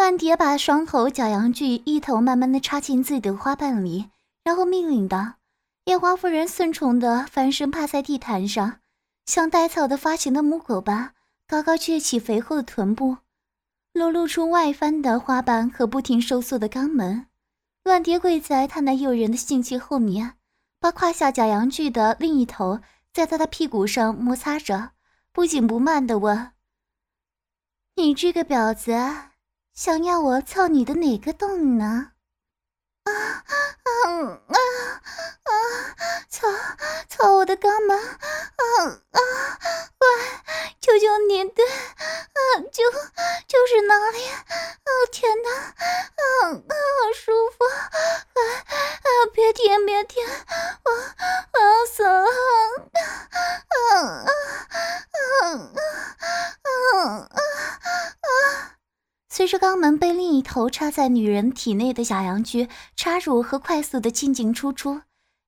乱蝶把双头假阳具一头慢慢的插进自己的花瓣里，然后命令道：“夜华夫人顺从的翻身趴在地毯上，像带草的发情的母狗般高高撅起肥厚的臀部，裸露出外翻的花瓣和不停收缩的肛门。乱蝶跪在他那诱人的性器后面，把胯下假阳具的另一头在他的屁股上摩擦着，不紧不慢的问：“你这个婊子！”想要我操你的哪个洞呢？啊啊啊啊！操操我的肛门！啊啊！喂，求求你的，啊就就是哪里？啊天哪！啊啊好舒服！啊啊别停别停！我我要死了！啊啊啊啊啊啊！随着肛门被另一头插在女人体内的假阳具插入和快速的进进出出，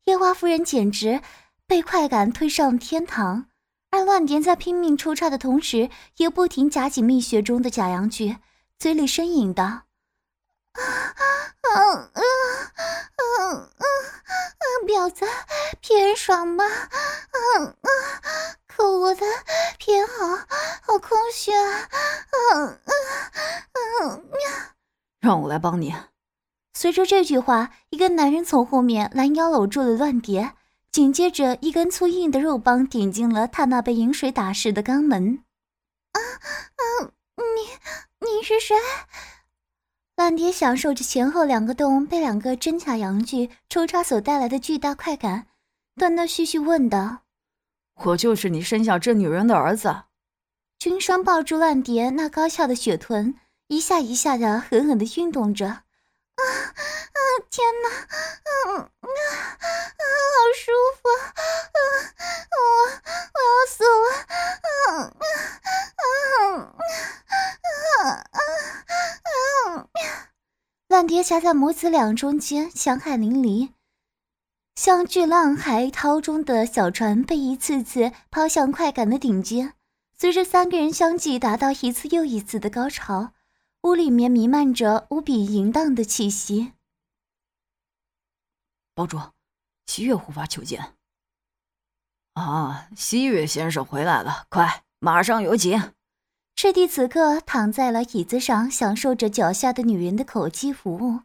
夜华夫人简直被快感推上天堂。而乱蝶在拼命抽插的同时，也不停夹紧蜜穴中的假阳具，嘴里呻吟道：“啊啊啊啊啊！婊子，偏爽吗？啊啊！可恶的偏好，好空虚啊！嗯嗯嗯，让我来帮你。随着这句话，一个男人从后面拦腰搂住了乱蝶，紧接着一根粗硬的肉棒顶进了他那被饮水打湿的肛门。啊啊！你你是谁？乱蝶享受着前后两个洞被两个真假阳具抽插所带来的巨大快感，断断续续问道：“我就是你生下这女人的儿子。”君山抱住乱蝶那高翘的雪臀，一下一下的狠狠的运动着。啊啊！天哪！嗯啊啊！好舒服！啊我我要死了！啊啊啊啊啊啊！乱蝶夹在母子俩中间，香汗淋漓，像巨浪海涛中的小船，被一次次抛向快感的顶尖。随着三个人相继达到一次又一次的高潮，屋里面弥漫着无比淫荡的气息。堡主，西月护法求见。啊，西月先生回来了，快，马上有请。赤帝此刻躺在了椅子上，享受着脚下的女人的口技服务，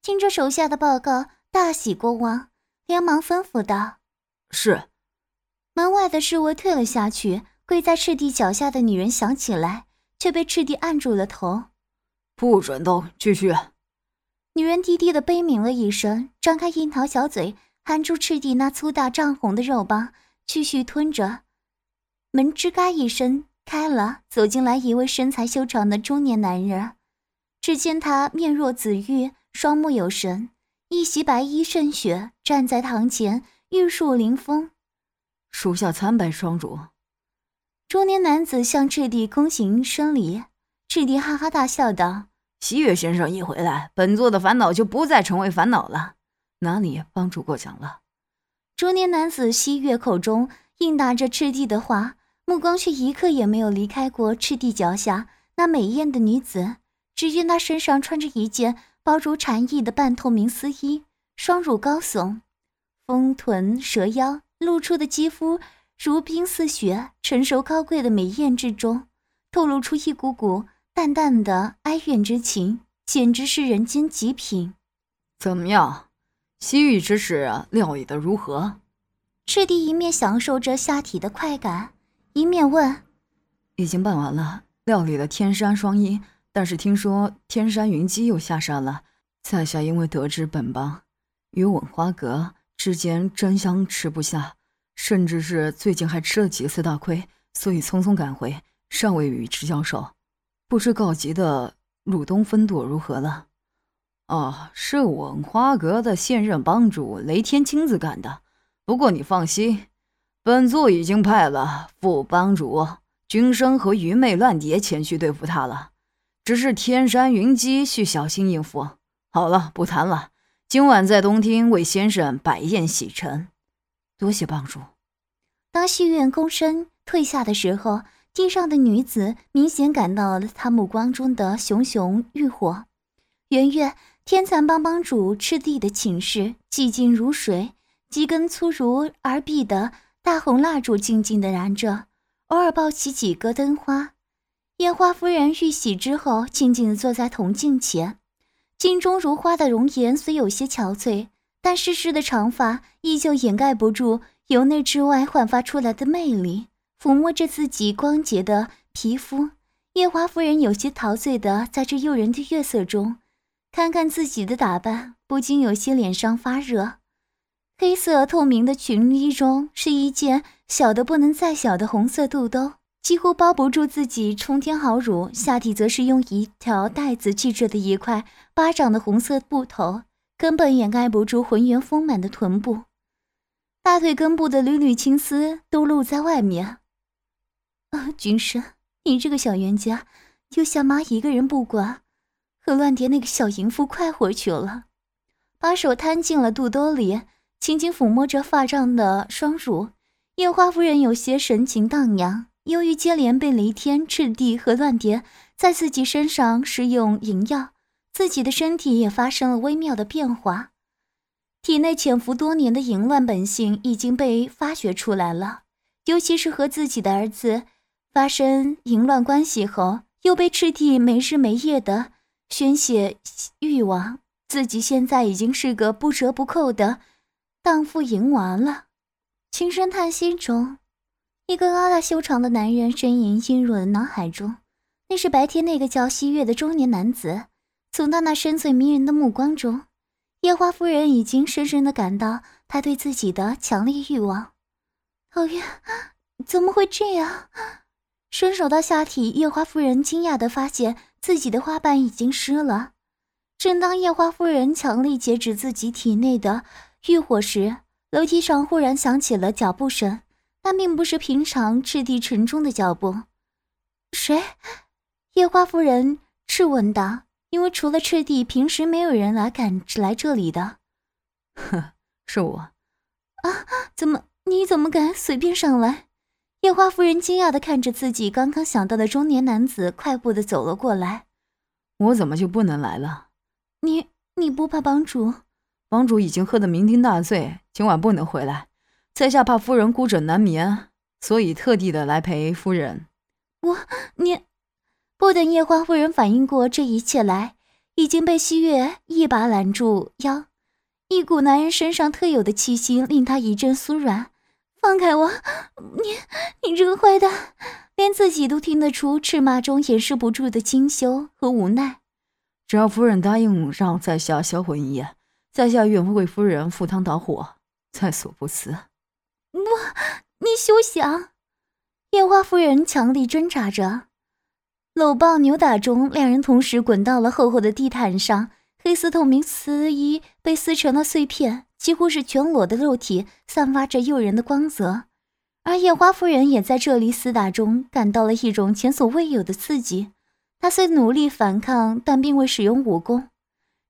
听着手下的报告，大喜过望，连忙吩咐道：“是。”门外的侍卫退了下去，跪在赤帝脚下的女人想起来，却被赤帝按住了头：“不准动，继续。”女人低低的悲鸣了一声，张开樱桃小嘴，含住赤地那粗大涨红的肉棒，继续吞着。门吱嘎一声。开了，走进来一位身材修长的中年男人。只见他面若紫玉，双目有神，一袭白衣胜雪，站在堂前，玉树临风。属下参拜双主。中年男子向赤帝躬行深礼。赤帝哈哈大笑道：“西月先生一回来，本座的烦恼就不再成为烦恼了。哪里帮助过奖了？”中年男子西月口中应答着赤帝的话。目光却一刻也没有离开过赤帝脚下那美艳的女子。只见她身上穿着一件包如蝉翼的半透明丝衣，双乳高耸，丰臀蛇腰，露出的肌肤如冰似雪，成熟高贵的美艳之中，透露出一股股淡淡的哀怨之情，简直是人间极品。怎么样，西域之事料理的如何？赤帝一面享受着下体的快感。一面问：“已经办完了，料理了天山双鹰，但是听说天山云姬又下山了。在下因为得知本帮与吻花阁之间争相吃不下，甚至是最近还吃了几次大亏，所以匆匆赶回，尚未与之交手。不知告急的鲁东分舵如何了？哦，是我花阁的现任帮主雷天亲自干的。不过你放心。”本座已经派了副帮主君生和愚昧乱蝶前去对付他了，只是天山云姬需小心应付。好了，不谈了，今晚在东厅为先生摆宴洗尘。多谢帮主。当戏院躬身退下的时候，地上的女子明显感到了他目光中的熊熊欲火。圆月，天蚕帮帮主赤地的寝室，寂静如水，几根粗如耳臂的大红蜡烛静静的燃着，偶尔爆起几个灯花。烟花夫人玉玺之后，静静地坐在铜镜前，镜中如花的容颜虽有些憔悴，但湿湿的长发依旧掩盖不住由内至外焕发出来的魅力。抚摸着自己光洁的皮肤，夜华夫人有些陶醉的在这诱人的月色中，看看自己的打扮，不禁有些脸上发热。黑色透明的裙衣中是一件小的不能再小的红色肚兜，几乎包不住自己冲天好乳；下体则是用一条带子系着的一块巴掌的红色布头，根本掩盖不住浑圆丰满的臀部，大腿根部的缕缕青丝都露在外面。啊，君生，你这个小冤家，丢下妈一个人不管，和乱蝶那个小淫妇快活去了。把手摊进了肚兜里，轻轻抚摸着发胀的双乳。夜花夫人有些神情荡漾，由于接连被雷天、赤地和乱蝶在自己身上施用淫药，自己的身体也发生了微妙的变化，体内潜伏多年的淫乱本性已经被发掘出来了，尤其是和自己的儿子。发生淫乱关系后，又被赤帝没日没夜的宣泄欲望，自己现在已经是个不折不扣的荡妇淫娃了。轻声叹息中，一个高大修长的男人身影映入了脑海中，那是白天那个叫西月的中年男子。从他那深邃迷人的目光中，夜花夫人已经深深的感到他对自己的强烈欲望。讨厌，怎么会这样？伸手到下体，夜花夫人惊讶地发现自己的花瓣已经湿了。正当夜花夫人强力截止自己体内的欲火时，楼梯上忽然响起了脚步声，但并不是平常赤地沉重的脚步。谁？夜花夫人质问道。因为除了赤地，平时没有人来敢来这里的。哼，是我。啊？怎么？你怎么敢随便上来？夜花夫人惊讶地看着自己刚刚想到的中年男子，快步地走了过来。我怎么就不能来了？你你不怕帮主？帮主已经喝得酩酊大醉，今晚不能回来。在下怕夫人孤枕难眠，所以特地的来陪夫人。我你不等夜花夫人反应过这一切来，已经被汐月一把揽住腰，一股男人身上特有的气息令她一阵酥软。放开我！你你这个坏蛋，连自己都听得出斥骂中掩饰不住的惊羞和无奈。只要夫人答应让在下销魂一夜，在下愿为夫人赴汤蹈火，在所不辞。不，你休想！烟花夫人强力挣扎着，搂抱扭打中，两人同时滚到了厚厚的地毯上，黑丝透明丝衣被撕成了碎片。几乎是全裸的肉体散发着诱人的光泽，而夜花夫人也在这里厮打中感到了一种前所未有的刺激。她虽努力反抗，但并未使用武功，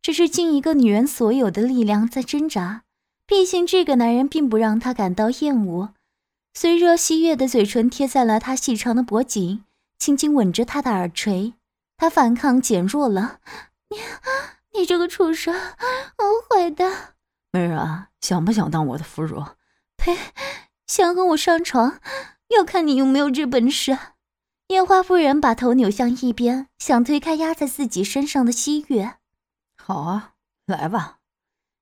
只是尽一个女人所有的力量在挣扎。毕竟这个男人并不让她感到厌恶。随热西月的嘴唇贴在了她细长的脖颈，轻轻吻着她的耳垂，她反抗减弱了。你，你这个畜生，坏蛋！美人啊，想不想当我的俘虏？呸！想和我上床，要看你有没有这本事。烟花夫人把头扭向一边，想推开压在自己身上的西月。好啊，来吧。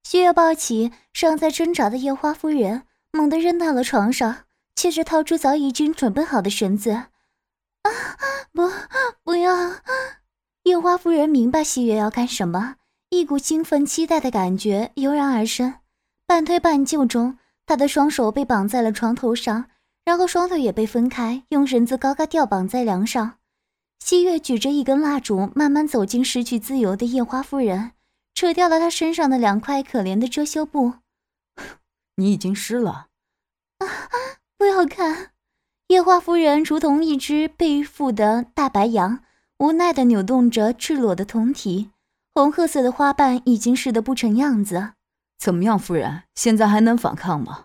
西月抱起尚在挣扎的烟花夫人，猛地扔到了床上，接着掏出早已经准备好的绳子。啊！不，不要！烟花夫人明白西月要干什么。一股兴奋、期待的感觉油然而生，半推半就中，他的双手被绑在了床头上，然后双腿也被分开，用绳子高高吊绑在梁上。西月举着一根蜡烛，慢慢走进失去自由的夜花夫人，扯掉了她身上的两块可怜的遮羞布。你已经湿了。啊！不要看，夜花夫人如同一只被缚的大白羊，无奈地扭动着赤裸的胴体。红褐色的花瓣已经湿得不成样子。怎么样，夫人？现在还能反抗吗？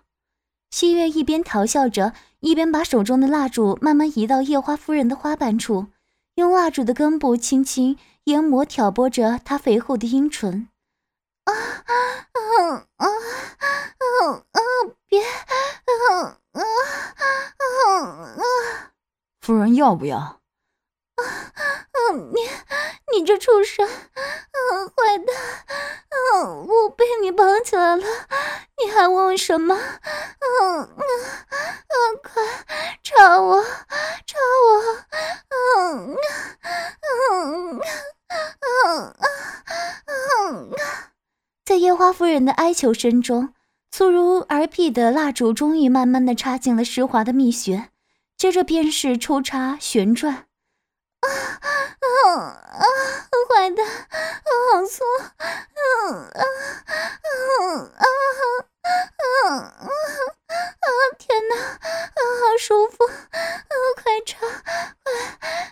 西月一边调笑着，一边把手中的蜡烛慢慢移到夜花夫人的花瓣处，用蜡烛的根部轻轻研磨挑拨着她肥厚的阴唇。啊啊啊啊啊！别啊啊啊啊！夫人要不要？啊啊！你你这畜生！啊，坏蛋！啊，我被你绑起来了，你还问什么？嗯嗯嗯，快插我，插我！嗯嗯嗯嗯嗯嗯。在烟花夫人的哀求声中，粗如儿臂的蜡烛终于慢慢的插进了湿滑的蜜穴，接着便是抽插旋转。啊啊！坏蛋，好粗！啊啊啊啊啊啊！天哪，啊，好舒服！啊，快插，快